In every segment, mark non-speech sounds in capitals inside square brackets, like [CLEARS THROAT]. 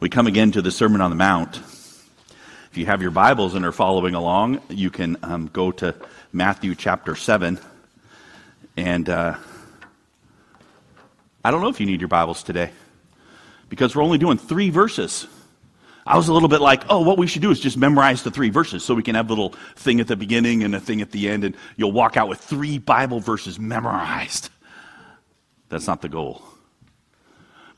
We come again to the Sermon on the Mount. If you have your Bibles and are following along, you can um, go to Matthew chapter 7. And uh, I don't know if you need your Bibles today because we're only doing three verses. I was a little bit like, oh, what we should do is just memorize the three verses so we can have a little thing at the beginning and a thing at the end, and you'll walk out with three Bible verses memorized. That's not the goal.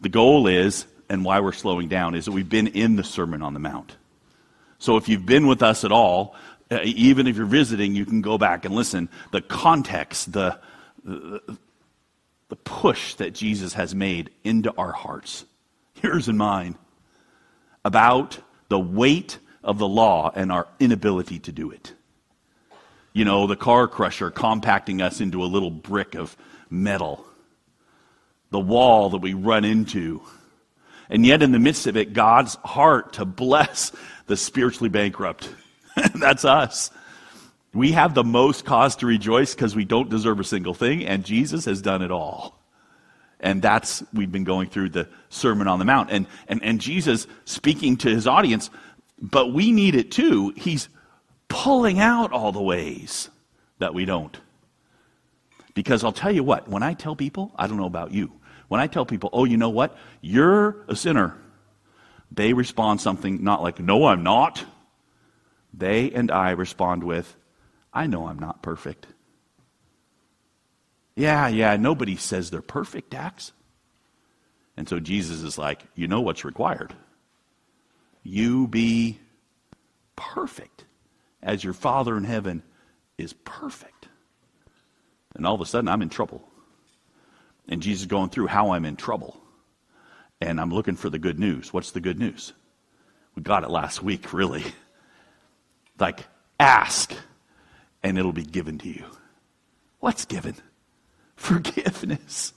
The goal is and why we're slowing down is that we've been in the Sermon on the Mount. So if you've been with us at all, uh, even if you're visiting, you can go back and listen. The context, the, the, the push that Jesus has made into our hearts, [LAUGHS] yours and mine, about the weight of the law and our inability to do it. You know, the car crusher compacting us into a little brick of metal, the wall that we run into and yet, in the midst of it, God's heart to bless the spiritually bankrupt. [LAUGHS] That's us. We have the most cause to rejoice because we don't deserve a single thing, and Jesus has done it all. And that's, we've been going through the Sermon on the Mount. And, and, and Jesus speaking to his audience, but we need it too. He's pulling out all the ways that we don't. Because I'll tell you what, when I tell people, I don't know about you, when I tell people, oh, you know what? You're a sinner, they respond something not like, no, I'm not. They and I respond with, I know I'm not perfect. Yeah, yeah, nobody says they're perfect, Dax. And so Jesus is like, you know what's required. You be perfect as your Father in heaven is perfect. And all of a sudden, I'm in trouble. And Jesus is going through how I'm in trouble. And I'm looking for the good news. What's the good news? We got it last week, really. [LAUGHS] Like, ask, and it'll be given to you. What's given? Forgiveness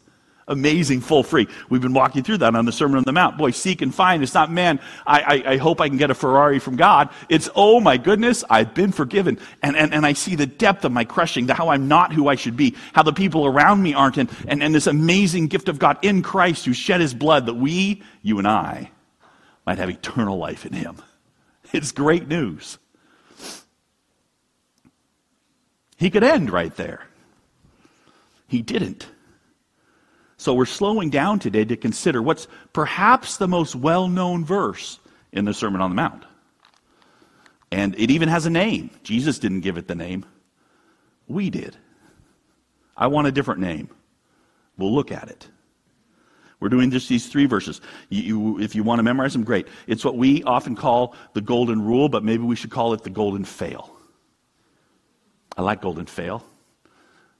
amazing, full free. We've been walking through that on the Sermon on the Mount. Boy, seek and find. It's not, man, I, I, I, hope I can get a Ferrari from God. It's, oh my goodness, I've been forgiven. And, and, and I see the depth of my crushing, the, how I'm not who I should be, how the people around me aren't, and, and, and this amazing gift of God in Christ who shed his blood that we, you and I, might have eternal life in him. It's great news. He could end right there. He didn't. So we're slowing down today to consider what's perhaps the most well known verse in the Sermon on the Mount. And it even has a name. Jesus didn't give it the name, we did. I want a different name. We'll look at it. We're doing just these three verses. You, you, if you want to memorize them, great. It's what we often call the golden rule, but maybe we should call it the golden fail. I like golden fail.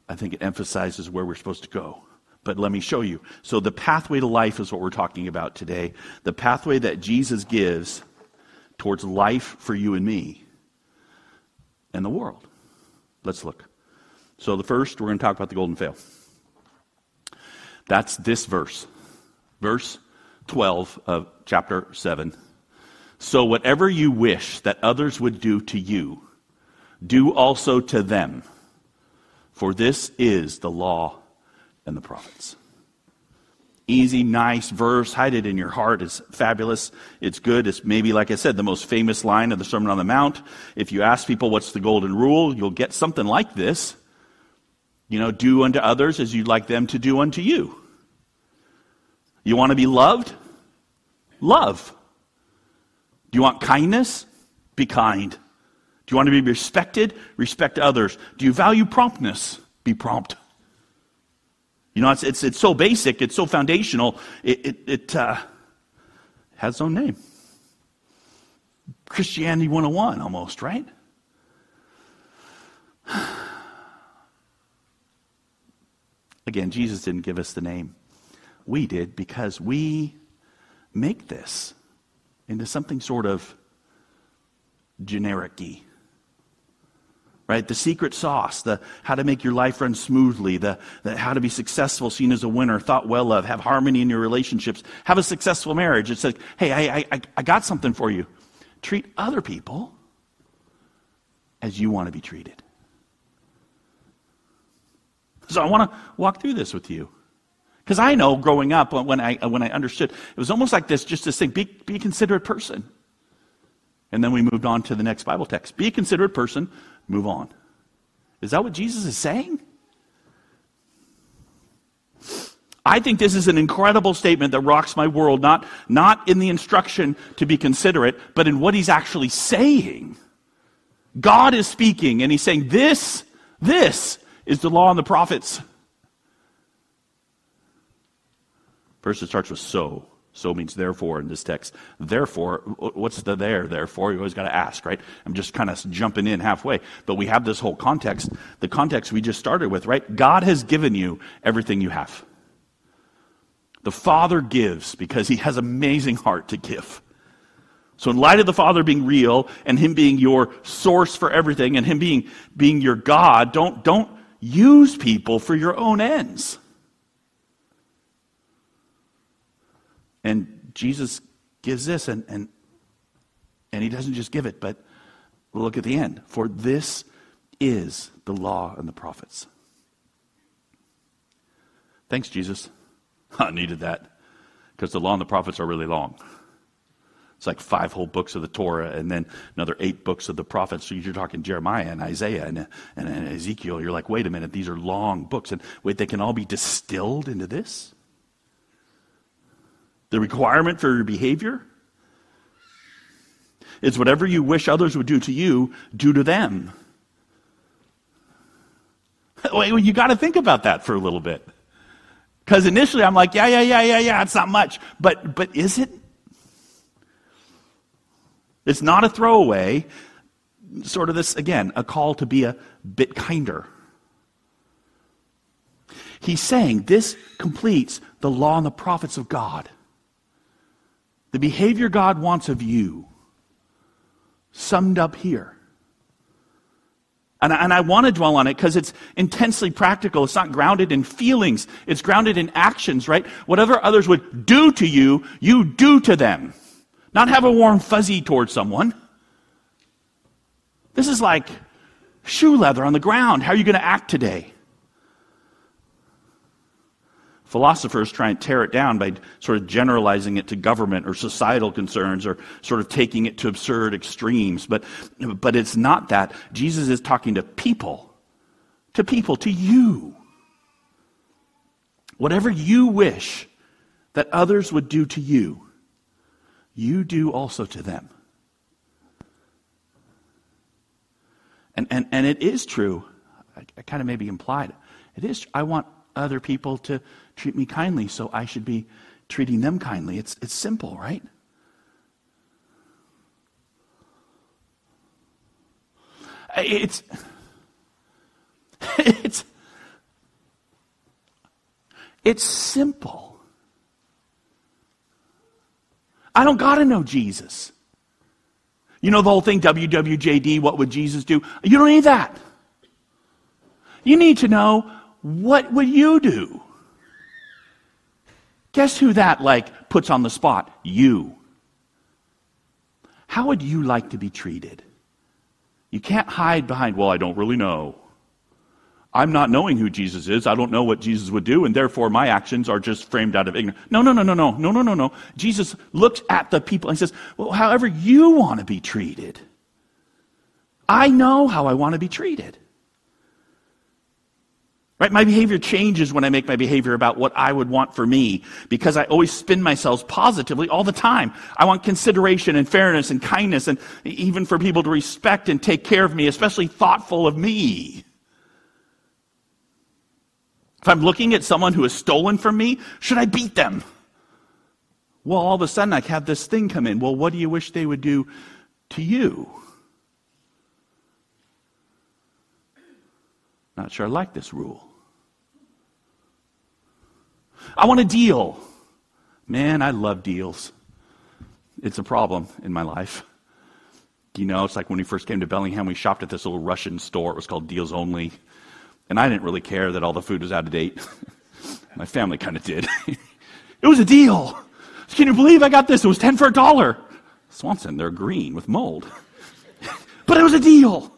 I think it emphasizes where we're supposed to go but let me show you. So, the pathway to life is what we're talking about today. The pathway that Jesus gives towards life for you and me and the world. Let's look. So, the first, we're going to talk about the golden veil. That's this verse, verse 12 of chapter 7. So, whatever you wish that others would do to you, do also to them, for this is the law and the prophets. Easy, nice verse. Hide it in your heart. It's fabulous. It's good. It's maybe, like I said, the most famous line of the Sermon on the Mount. If you ask people what's the golden rule, you'll get something like this. You know, do unto others as you'd like them to do unto you. You want to be loved? Love. Do you want kindness? Be kind. Do you want to be respected? Respect others. Do you value promptness? Be prompt. You know, it's, it's, it's so basic, it's so foundational, it, it, it uh, has its own name. Christianity 101 almost, right? [SIGHS] Again, Jesus didn't give us the name. We did because we make this into something sort of generic right? The secret sauce, the how to make your life run smoothly, the, the, how to be successful, seen as a winner, thought well of, have harmony in your relationships, have a successful marriage. It's like, hey, I, I, I got something for you. Treat other people as you want to be treated. So I want to walk through this with you. Because I know growing up, uh, when I, uh, when I understood, it was almost like this, just this thing, be, be a considerate person. And then we moved on to the next Bible text. Be a considerate person, move on. Is that what Jesus is saying? I think this is an incredible statement that rocks my world, not, not in the instruction to be considerate, but in what he's actually saying. God is speaking, and he's saying, This, this is the law and the prophets. First, it starts with so. So means therefore in this text. Therefore, what's the there, therefore? You always got to ask, right? I'm just kind of jumping in halfway. But we have this whole context, the context we just started with, right? God has given you everything you have. The Father gives because he has amazing heart to give. So in light of the Father being real and him being your source for everything and him being, being your God, don't, don't use people for your own ends. And Jesus gives this and, and, and he doesn't just give it, but look at the end. For this is the law and the prophets. Thanks, Jesus. [LAUGHS] I needed that because the law and the prophets are really long. It's like five whole books of the Torah and then another eight books of the prophets. So you're talking Jeremiah and Isaiah and, and, and Ezekiel. You're like, wait a minute, these are long books. And wait, they can all be distilled into this? The requirement for your behavior is whatever you wish others would do to you, do to them. [LAUGHS] Wait, you got to think about that for a little bit. Because initially I'm like, yeah, yeah, yeah, yeah, yeah, it's not much. But, but is it? It's not a throwaway. Sort of this, again, a call to be a bit kinder. He's saying this completes the law and the prophets of God. The behavior God wants of you, summed up here. And I, and I want to dwell on it because it's intensely practical. It's not grounded in feelings, it's grounded in actions, right? Whatever others would do to you, you do to them. Not have a warm fuzzy towards someone. This is like shoe leather on the ground. How are you going to act today? Philosophers try and tear it down by sort of generalizing it to government or societal concerns or sort of taking it to absurd extremes. But, but it's not that. Jesus is talking to people, to people, to you. Whatever you wish that others would do to you, you do also to them. And, and, and it is true. I, I kind of maybe implied it is. I want other people to treat me kindly, so I should be treating them kindly. It's, it's simple, right? It's, [LAUGHS] it's, it's simple. I don't got to know Jesus. You know the whole thing, WWJD, what would Jesus do? You don't need that. You need to know what would you do? Guess who that like puts on the spot? You. How would you like to be treated? You can't hide behind, well, I don't really know. I'm not knowing who Jesus is. I don't know what Jesus would do, and therefore my actions are just framed out of ignorance. No, no, no, no, no, no, no, no, no. Jesus looks at the people and says, well, however you want to be treated, I know how I want to be treated. Right? My behavior changes when I make my behavior about what I would want for me because I always spin myself positively all the time. I want consideration and fairness and kindness and even for people to respect and take care of me, especially thoughtful of me. If I'm looking at someone who has stolen from me, should I beat them? Well, all of a sudden I have this thing come in. Well, what do you wish they would do to you? Not sure I like this rule. I want a deal. Man, I love deals. It's a problem in my life. You know, it's like when we first came to Bellingham, we shopped at this little Russian store. It was called Deals Only. And I didn't really care that all the food was out of date. [LAUGHS] my family kind of did. [LAUGHS] it was a deal. Can you believe I got this? It was 10 for a dollar. Swanson, they're green with mold. [LAUGHS] but it was a deal.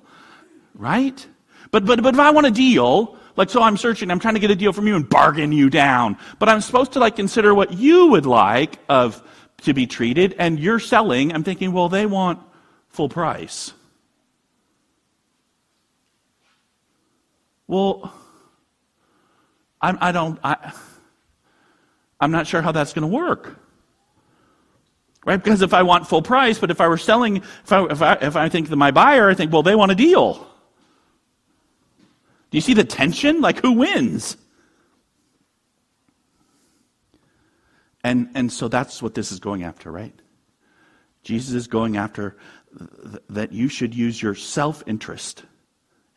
Right? But, but, but if I want a deal, Like, so I'm searching, I'm trying to get a deal from you and bargain you down. But I'm supposed to like consider what you would like of to be treated, and you're selling. I'm thinking, well, they want full price. Well, I'm, I don't, I, I'm not sure how that's going to work. Right? Because if I want full price, but if I were selling, if I, if I, if I think that my buyer, I think, well, they want a deal. Do you see the tension? Like, who wins? And, and so that's what this is going after, right? Jesus is going after th- that you should use your self interest,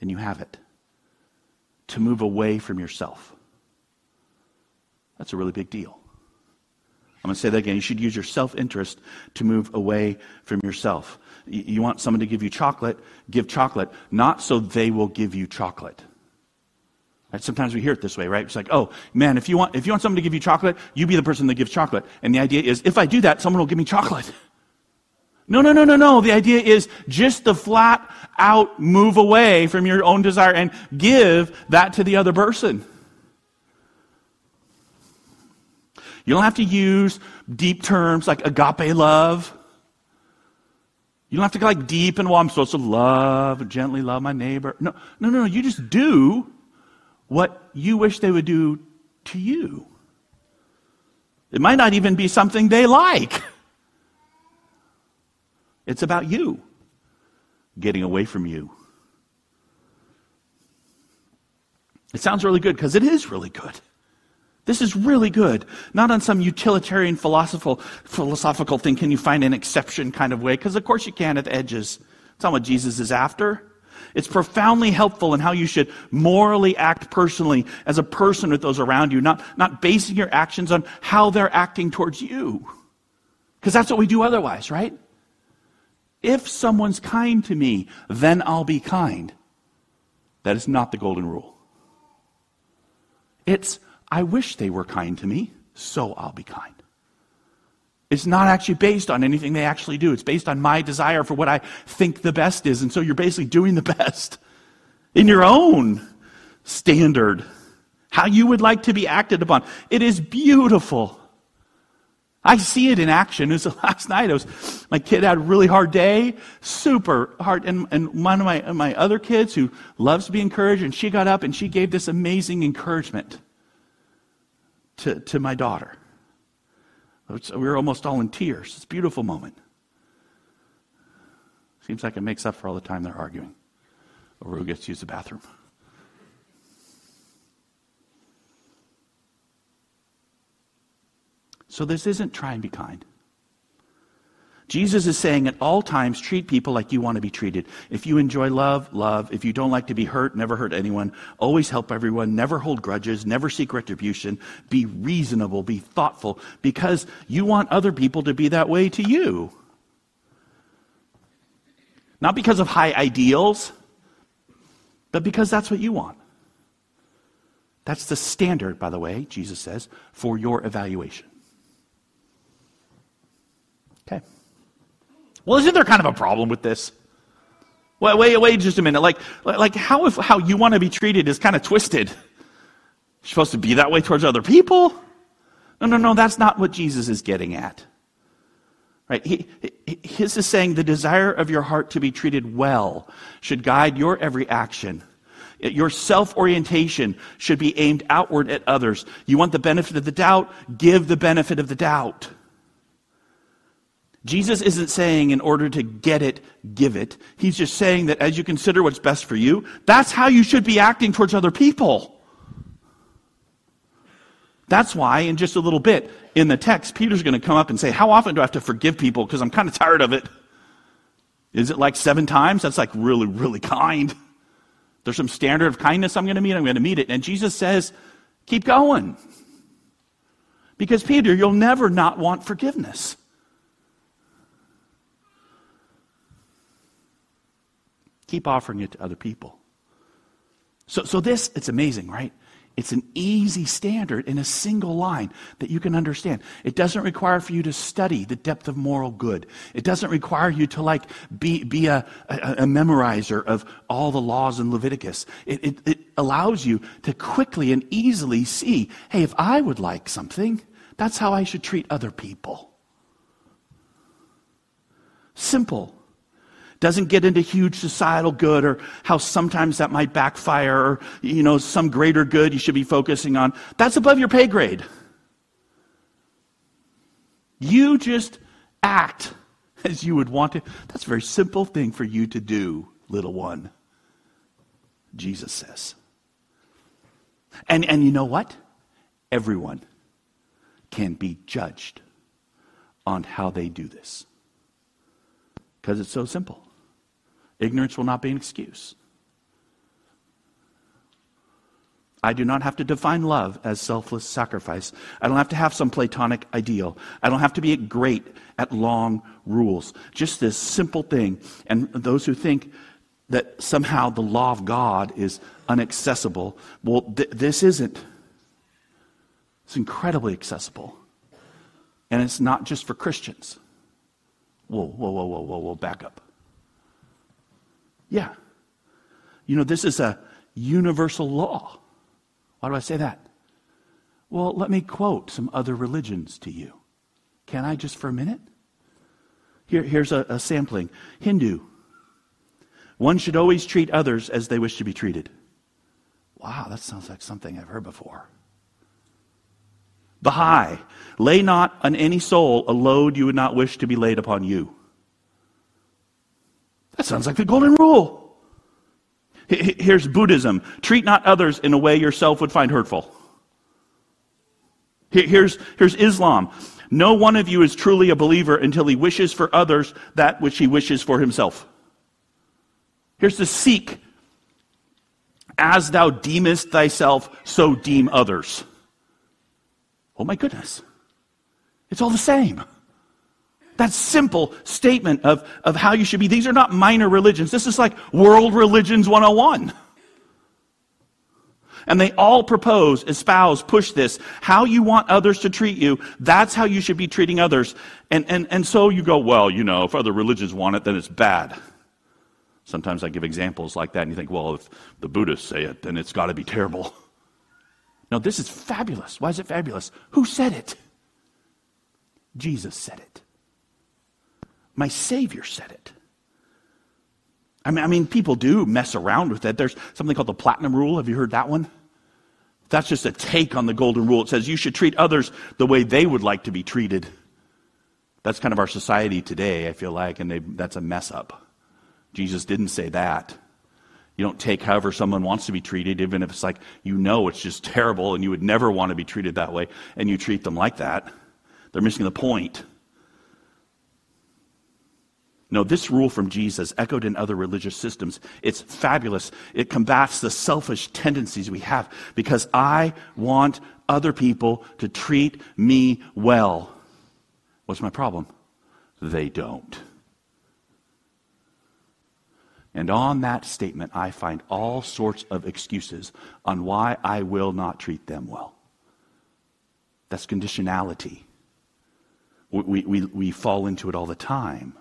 and you have it, to move away from yourself. That's a really big deal. I'm going to say that again. You should use your self interest to move away from yourself. You want someone to give you chocolate, give chocolate, not so they will give you chocolate. Right? Sometimes we hear it this way, right? It's like, oh, man, if you, want, if you want someone to give you chocolate, you be the person that gives chocolate. And the idea is, if I do that, someone will give me chocolate. No, no, no, no, no. The idea is just the flat out move away from your own desire and give that to the other person. You don't have to use deep terms like agape love. You don't have to go like deep and well, I'm supposed to love, gently love my neighbor. No, no, no, no. You just do what you wish they would do to you. It might not even be something they like. [LAUGHS] It's about you getting away from you. It sounds really good because it is really good. This is really good. Not on some utilitarian philosophical, philosophical thing, can you find an exception kind of way? Because of course you can at the edges. It's not what Jesus is after. It's profoundly helpful in how you should morally act personally as a person with those around you, not, not basing your actions on how they're acting towards you. Because that's what we do otherwise, right? If someone's kind to me, then I'll be kind. That is not the golden rule. It's I wish they were kind to me, so I'll be kind. It's not actually based on anything they actually do. It's based on my desire for what I think the best is. And so you're basically doing the best in your own standard, how you would like to be acted upon. It is beautiful. I see it in action. It was [LAUGHS] last night. It was my kid had a really hard day, super hard, and, and one of my my other kids who loves to be encouraged, and she got up and she gave this amazing encouragement to, to my daughter. We were almost all in tears. It's a beautiful moment. Seems like it makes up for all the time they're arguing over who gets to use the bathroom. So this isn't try and be kind. Jesus is saying at all times, treat people like you want to be treated. If you enjoy love, love. If you don't like to be hurt, never hurt anyone. Always help everyone. Never hold grudges. Never seek retribution. Be reasonable. Be thoughtful because you want other people to be that way to you. Not because of high ideals, but because that's what you want. That's the standard, by the way, Jesus says, for your evaluation. Okay. Well, isn't there kind of a problem with this? Wait, wait, wait just a minute. Like, like how if how you want to be treated is kind of twisted. You're supposed to be that way towards other people? No, no, no, that's not what Jesus is getting at. Right? He, his is saying the desire of your heart to be treated well should guide your every action. Your self orientation should be aimed outward at others. You want the benefit of the doubt? Give the benefit of the doubt. Jesus isn't saying in order to get it, give it. He's just saying that as you consider what's best for you, that's how you should be acting towards other people. That's why, in just a little bit, in the text, Peter's going to come up and say, How often do I have to forgive people? Because I'm kind of tired of it. Is it like seven times? That's like really, really kind. There's some standard of kindness I'm going to meet. I'm going to meet it. And Jesus says, Keep going. Because, Peter, you'll never not want forgiveness. Keep offering it to other people. So, so this, it's amazing, right? It's an easy standard in a single line that you can understand. It doesn't require for you to study the depth of moral good. It doesn't require you to like be, be a, a, a memorizer of all the laws in Leviticus. It, it, it allows you to quickly and easily see, hey, if I would like something, that's how I should treat other people. Simple doesn't get into huge societal good or how sometimes that might backfire or, you know, some greater good you should be focusing on. That's above your pay grade. You just act as you would want to. That's a very simple thing for you to do, little one. Jesus says. And, and you know what? Everyone can be judged on how they do this. Because it's so simple. Ignorance will not be an excuse. I do not have to define love as selfless sacrifice. I don't have to have some platonic ideal. I don't have to be great at long rules. Just this simple thing. And those who think that somehow the law of God is inaccessible, well, th- this isn't. It's incredibly accessible. And it's not just for Christians. Whoa, whoa, whoa, whoa, whoa, whoa, back up. Yeah. You know, this is a universal law. Why do I say that? Well, let me quote some other religions to you. Can I just for a minute? Here, here's a, a sampling Hindu. One should always treat others as they wish to be treated. Wow, that sounds like something I've heard before. Baha'i, lay not on any soul a load you would not wish to be laid upon you. That sounds like the golden rule. Here's Buddhism treat not others in a way yourself would find hurtful. Here's, here's Islam. No one of you is truly a believer until he wishes for others that which he wishes for himself. Here's the Sikh. As thou deemest thyself, so deem others. Oh my goodness. It's all the same. That simple statement of, of how you should be. These are not minor religions. This is like world religions 101. And they all propose, espouse, push this. How you want others to treat you, that's how you should be treating others. And, and, and so you go, well, you know, if other religions want it, then it's bad. Sometimes I give examples like that, and you think, well, if the Buddhists say it, then it's got to be terrible. No, this is fabulous. Why is it fabulous? Who said it? Jesus said it. My Savior said it. I mean, I mean, people do mess around with that. There's something called the platinum rule. Have you heard that one? That's just a take on the golden rule. It says you should treat others the way they would like to be treated. That's kind of our society today, I feel like, and they, that's a mess up. Jesus didn't say that. You don't take however someone wants to be treated, even if it's like you know it's just terrible and you would never want to be treated that way, and you treat them like that. They're missing the point. No, this rule from Jesus, echoed in other religious systems, it's fabulous. It combats the selfish tendencies we have because I want other people to treat me well. What's my problem? They don't. And on that statement, I find all sorts of excuses on why I will not treat them well. That's conditionality. We, we, we fall into it all the time.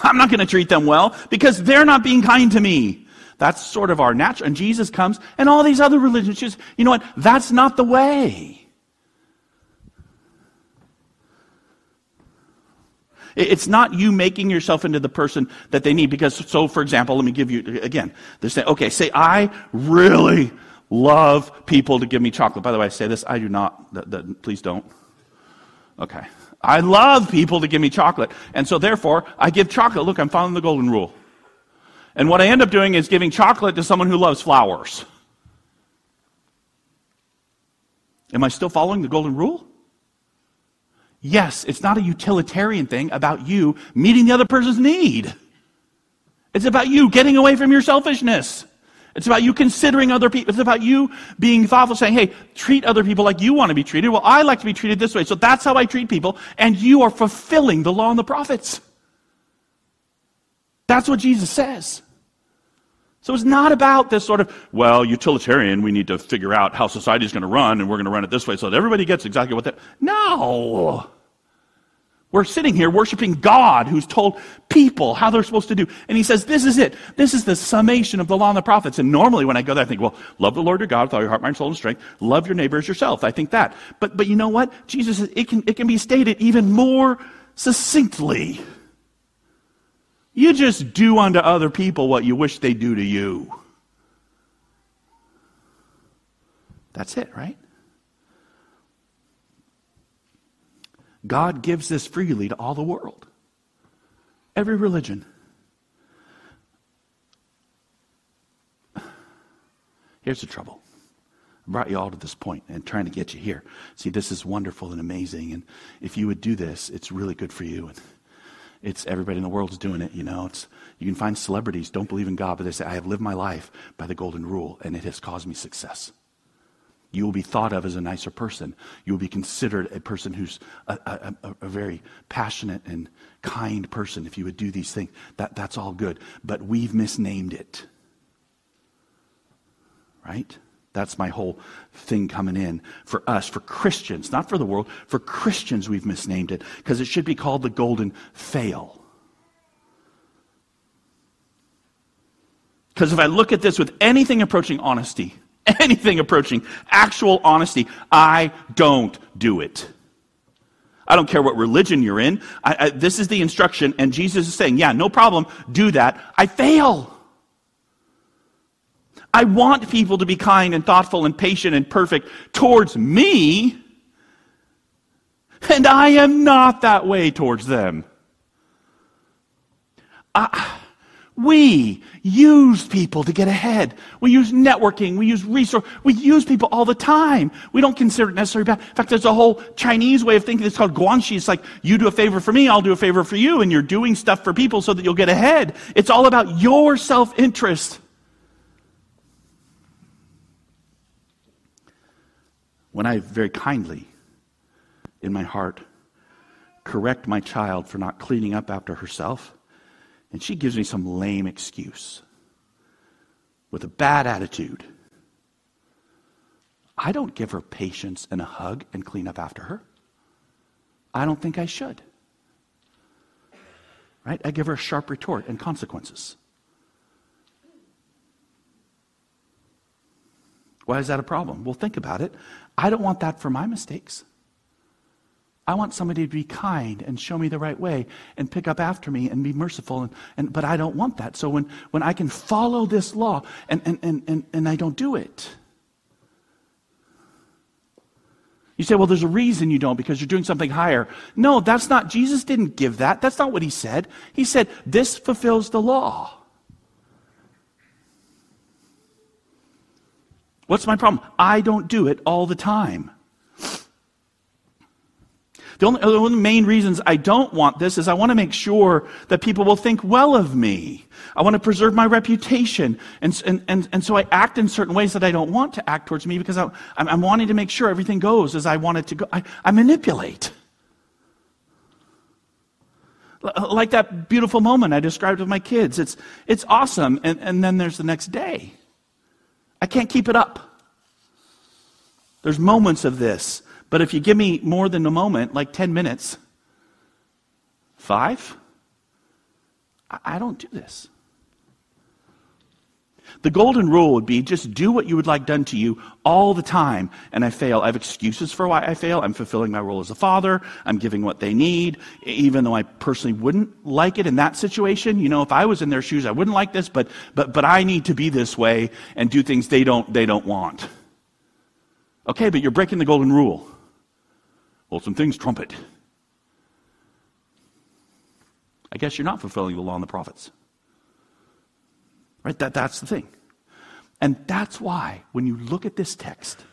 [LAUGHS] I'm not going to treat them well because they're not being kind to me. That's sort of our natural. And Jesus comes, and all these other religions just, you know what? That's not the way. It's not you making yourself into the person that they need. Because, so for example, let me give you, again, they're saying, okay, say, I really love people to give me chocolate. By the way, I say this, I do not, please don't. Okay. I love people to give me chocolate. And so therefore, I give chocolate. Look, I'm following the golden rule. And what I end up doing is giving chocolate to someone who loves flowers. Am I still following the golden rule? Yes, it's not a utilitarian thing about you meeting the other person's need. It's about you getting away from your selfishness. It's about you considering other people. It's about you being thoughtful, saying, hey, treat other people like you want to be treated. Well, I like to be treated this way. So that's how I treat people. And you are fulfilling the law and the prophets. That's what Jesus says. So it's not about this sort of, well, utilitarian, we need to figure out how society is going to run and we're going to run it this way so that everybody gets exactly what they. No! We're sitting here worshiping God who's told people how they're supposed to do. And he says, this is it. This is the summation of the law and the prophets. And normally when I go there, I think, well, love the Lord your God with all your heart, mind, soul, and strength. Love your neighbor as yourself. I think that. But, but you know what? Jesus, it can, it can be stated even more succinctly. You just do unto other people what you wish they do to you. That's it, right? God gives this freely to all the world. Every religion. Here's the trouble. I brought you all to this point and trying to get you here. See, this is wonderful and amazing. And if you would do this, it's really good for you. And it's everybody in the world is doing it, you know. It's you can find celebrities don't believe in God, but they say, I have lived my life by the golden rule, and it has caused me success. You will be thought of as a nicer person. You will be considered a person who's a, a, a, a very passionate and kind person if you would do these things. That, that's all good. But we've misnamed it. Right? That's my whole thing coming in for us, for Christians, not for the world. For Christians, we've misnamed it because it should be called the golden fail. Because if I look at this with anything approaching honesty, [LAUGHS] anything approaching actual honesty, I don't do it. I don't care what religion you're in. I, I, this is the instruction, and Jesus is saying, yeah, no problem, do that. I fail. I want people to be kind and thoughtful and patient and perfect towards me, and I am not that way towards them. I, we use people to get ahead. We use networking. We use resource. We use people all the time. We don't consider it necessarily bad. In fact, there's a whole Chinese way of thinking. It's called guanxi. It's like you do a favor for me, I'll do a favor for you, and you're doing stuff for people so that you'll get ahead. It's all about your self-interest. when I very kindly, in my heart, correct my child for not cleaning up after herself, and she gives me some lame excuse with a bad attitude, I don't give her patience and a hug and clean up after her. I don't think I should. Right? I give her a sharp retort and consequences. Why is that a problem? Well, think about it. I don't want that for my mistakes. I want somebody to be kind and show me the right way and pick up after me and be merciful. And, and, but I don't want that. So when, when I can follow this law and, and, and, and, and I don't do it, you say, well, there's a reason you don't because you're doing something higher. No, that's not, Jesus didn't give that. That's not what he said. He said, this fulfills the law. What's my problem? I don't do it all the time. The only, main reasons I don't want this is I want to make sure that people will think well of me. I want to preserve my reputation. And, and, and, and so I act in certain ways that I don't want to act towards me because I, I'm, I'm wanting to make sure everything goes as I want it to go. I, I manipulate. Like that beautiful moment I described with my kids. It's, it's awesome. And, and then there's the next day. I can't keep it up. There's moments of this, but if you give me more than a moment, like 10 minutes, five, I don't do this. The golden rule would be just do what you would like done to you all the time, and I fail. I have excuses for why I fail. I'm fulfilling my role as a father. I'm giving what they need, even though I personally wouldn't like it in that situation. You know, if I was in their shoes, I wouldn't like this, but, but, but I need to be this way and do things they don't, they don't want. Okay, but you're breaking the golden rule. Well, some things trump it. I guess you're not fulfilling the law and the prophets. Right? That, that's the thing. And that's why when you look at this text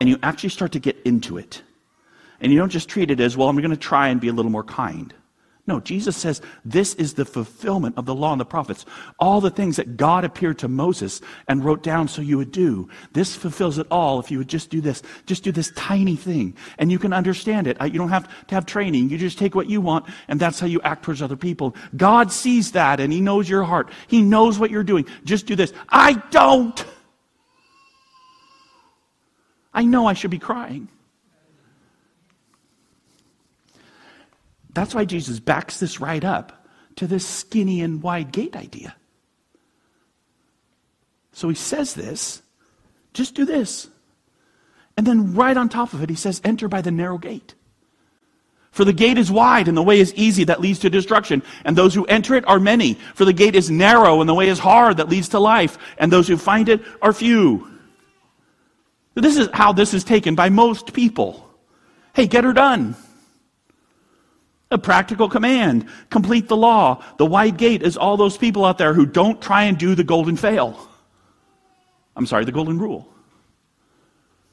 and you actually start to get into it, and you don't just treat it as, well, I'm going to try and be a little more kind. No, Jesus says this is the fulfillment of the law and the prophets. All the things that God appeared to Moses and wrote down so you would do. This fulfills it all if you would just do this. Just do this tiny thing. And you can understand it. You don't have to have training. You just take what you want and that's how you act towards other people. God sees that and He knows your heart. He knows what you're doing. Just do this. I don't. I know I should be crying. That's why Jesus backs this right up to this skinny and wide gate idea. So he says this, just do this. And then right on top of it, he says, enter by the narrow gate. For the gate is wide and the way is easy that leads to destruction, and those who enter it are many. For the gate is narrow and the way is hard that leads to life, and those who find it are few. This is how this is taken by most people. Hey, get her done. A practical command. Complete the law. The wide gate is all those people out there who don't try and do the golden fail. I'm sorry, the golden rule.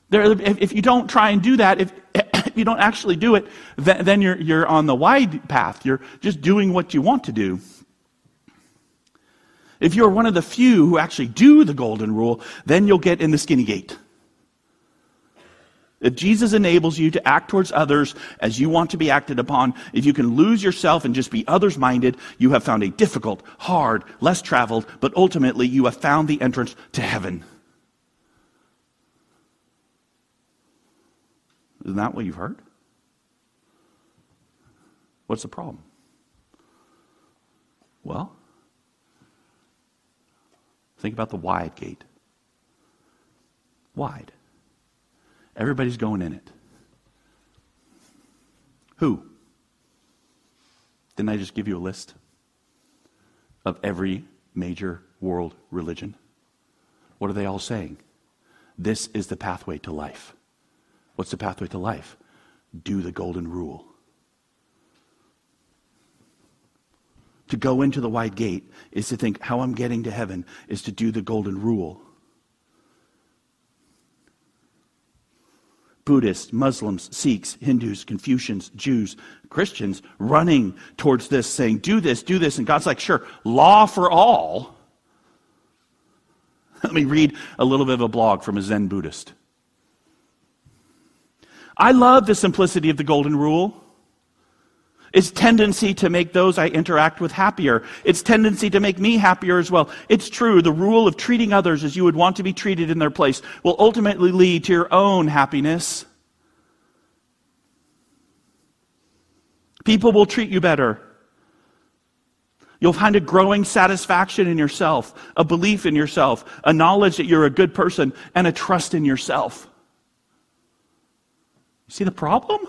There, if, you don't try and do that, if, [CLEARS THROAT] if you don't actually do it, then you're, you're on the wide path. You're just doing what you want to do. If you're one of the few who actually do the golden rule, then you'll get in the skinny gate. If Jesus enables you to act towards others as you want to be acted upon, if you can lose yourself and just be others minded, you have found a difficult, hard, less traveled, but ultimately you have found the entrance to heaven. Isn't that what you've heard? What's the problem? Well, think about the wide gate. Wide. Everybody's going in it. Who? Didn't I just give you a list of every major world religion? What are they all saying? This is the pathway to life. What's the pathway to life? Do the golden rule. To go into the wide gate is to think how I'm getting to heaven is to do the golden rule. Buddhists, Muslims, Sikhs, Hindus, Confucians, Jews, Christians running towards this, saying, Do this, do this. And God's like, Sure, law for all. [LAUGHS] Let me read a little bit of a blog from a Zen Buddhist. I love the simplicity of the Golden Rule. Its tendency to make those I interact with happier. Its tendency to make me happier as well. It's true, the rule of treating others as you would want to be treated in their place will ultimately lead to your own happiness. People will treat you better. You'll find a growing satisfaction in yourself, a belief in yourself, a knowledge that you're a good person, and a trust in yourself. You see the problem?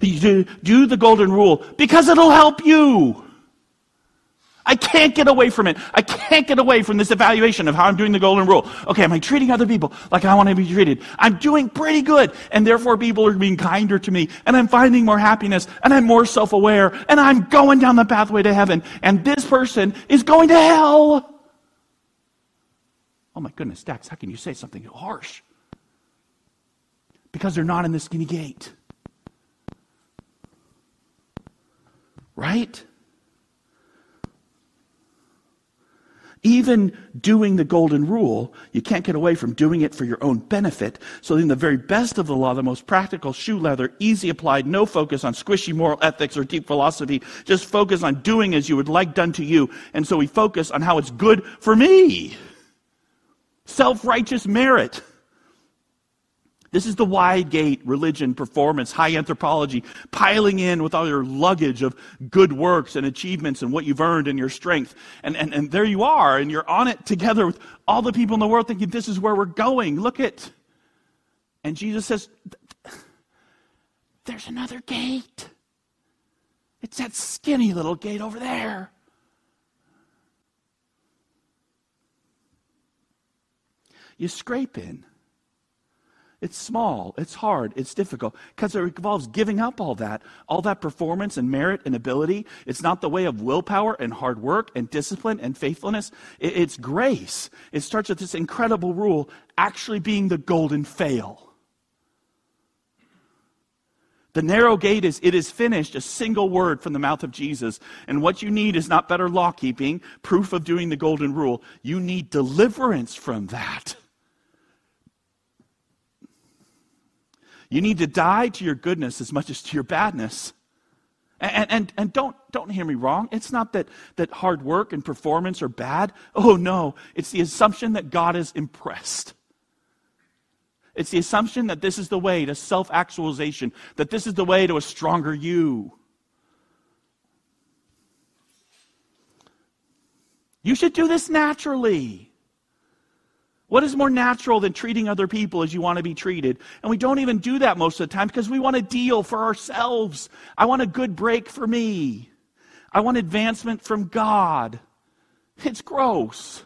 You do the golden rule because it'll help you. I can't get away from it. I can't get away from this evaluation of how I'm doing the golden rule. Okay, am I treating other people like I want to be treated? I'm doing pretty good, and therefore people are being kinder to me, and I'm finding more happiness, and I'm more self aware, and I'm going down the pathway to heaven, and this person is going to hell. Oh my goodness, Dax, how can you say something harsh? Because they're not in the skinny gate. Right? Even doing the golden rule, you can't get away from doing it for your own benefit. So, in the very best of the law, the most practical shoe leather, easy applied, no focus on squishy moral ethics or deep philosophy, just focus on doing as you would like done to you. And so we focus on how it's good for me. Self righteous merit. This is the wide gate religion, performance, high anthropology, piling in with all your luggage of good works and achievements and what you've earned and your strength. And, and, and there you are, and you're on it together with all the people in the world thinking, this is where we're going. Look at. And Jesus says, there's another gate. It's that skinny little gate over there. You scrape in. It's small, it's hard, it's difficult because it involves giving up all that, all that performance and merit and ability. It's not the way of willpower and hard work and discipline and faithfulness. It's grace. It starts with this incredible rule actually being the golden fail. The narrow gate is, it is finished, a single word from the mouth of Jesus. And what you need is not better law keeping, proof of doing the golden rule. You need deliverance from that. You need to die to your goodness as much as to your badness. And, and, and don't, don't hear me wrong. It's not that, that hard work and performance are bad. Oh, no. It's the assumption that God is impressed. It's the assumption that this is the way to self actualization, that this is the way to a stronger you. You should do this naturally. What is more natural than treating other people as you want to be treated? And we don't even do that most of the time because we want a deal for ourselves. I want a good break for me. I want advancement from God. It's gross.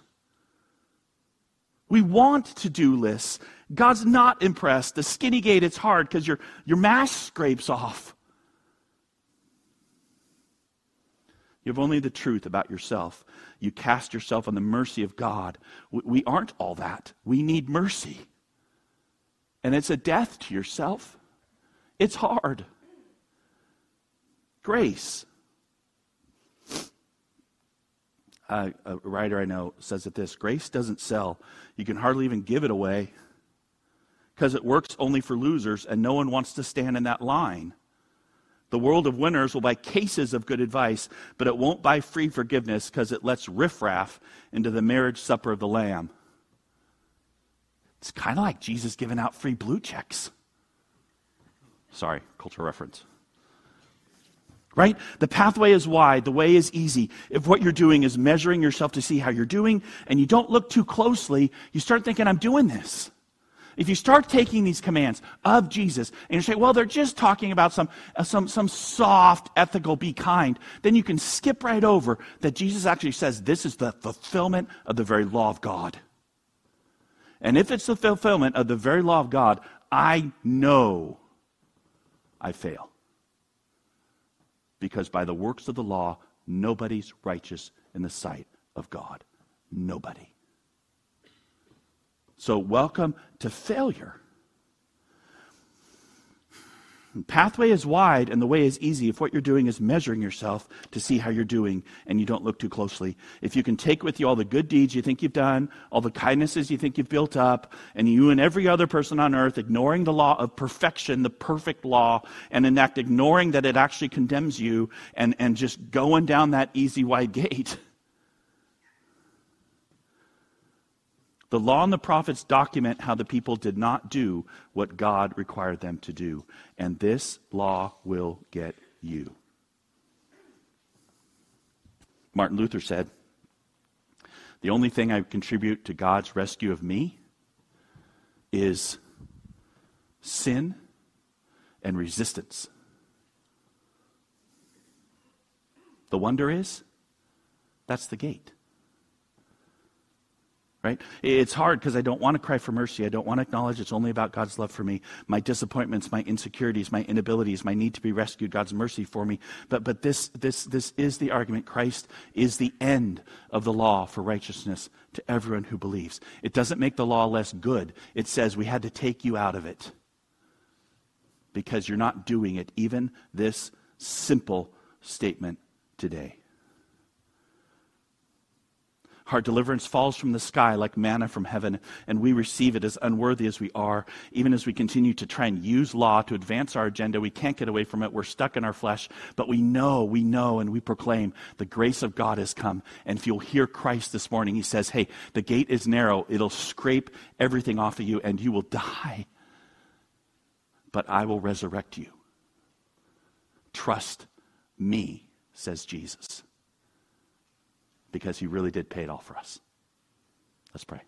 We want to do lists. God's not impressed. The skinny gate, it's hard because your, your mask scrapes off. You have only the truth about yourself. You cast yourself on the mercy of God. We, aren't all that. We need mercy. And it's a death to yourself. It's hard. Grace. Uh, a writer I know says it this Grace doesn't sell. You can hardly even give it away because it works only for losers and no one wants to stand in that line. The world of winners will buy cases of good advice, but it won't buy free forgiveness because it lets riffraff into the marriage supper of the Lamb. It's kind of like Jesus giving out free blue checks. Sorry, cultural reference. Right? The pathway is wide, the way is easy. If what you're doing is measuring yourself to see how you're doing and you don't look too closely, you start thinking, I'm doing this. If you start taking these commands of Jesus and you say, well, they're just talking about some, uh, some, some soft, ethical, be kind, then you can skip right over that Jesus actually says this is the fulfillment of the very law of God. And if it's the fulfillment of the very law of God, I know I fail. Because by the works of the law, nobody's righteous in the sight of God. Nobody. So, welcome to failure. The pathway is wide and the way is easy if what you're doing is measuring yourself to see how you're doing and you don't look too closely. If you can take with you all the good deeds you think you've done, all the kindnesses you think you've built up, and you and every other person on earth ignoring the law of perfection, the perfect law, and that ignoring that it actually condemns you and, and just going down that easy wide gate. [LAUGHS] The law and the prophets document how the people did not do what God required them to do. And this law will get you. Martin Luther said, The only thing I contribute to God's rescue of me is sin and resistance. The wonder is, that's the gate right? It's hard because I don't want to cry for mercy. I don't want to acknowledge it's only about God's love for me, my disappointments, my insecurities, my inabilities, my need to be rescued, God's mercy for me. But, but this, this, this is the argument. Christ is the end of the law for righteousness to everyone who believes. It doesn't make the law less good. It says we had to take you out of it because you're not doing it. Even this simple statement today. Our deliverance falls from the sky like manna from heaven, and we receive it as unworthy as we are. Even as we continue to try and use law to advance our agenda, we can't get away from it. We're stuck in our flesh, but we know, we know, and we proclaim the grace of God has come. And if you'll hear Christ this morning, he says, Hey, the gate is narrow, it'll scrape everything off of you, and you will [LAUGHS] die. But I will resurrect you. Trust me, says Jesus because he really did pay it all for us. Let's pray.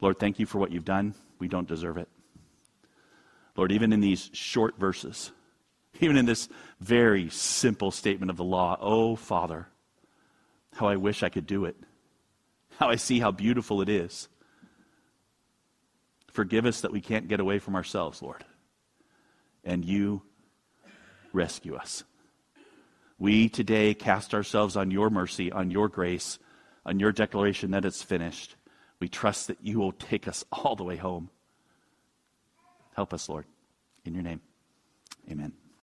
Lord, thank you for what you've done. We don't deserve it. Lord, even in these short verses, even in this very simple statement of the law, oh, Father, how I wish I could do it. How I see how beautiful it is. Forgive us that we can't get away from ourselves, Lord. And you rescue us. We today cast ourselves on your mercy, on your grace, on your declaration that it's finished. We trust that you will take us all the way home. Help us, Lord. In your name, Amen.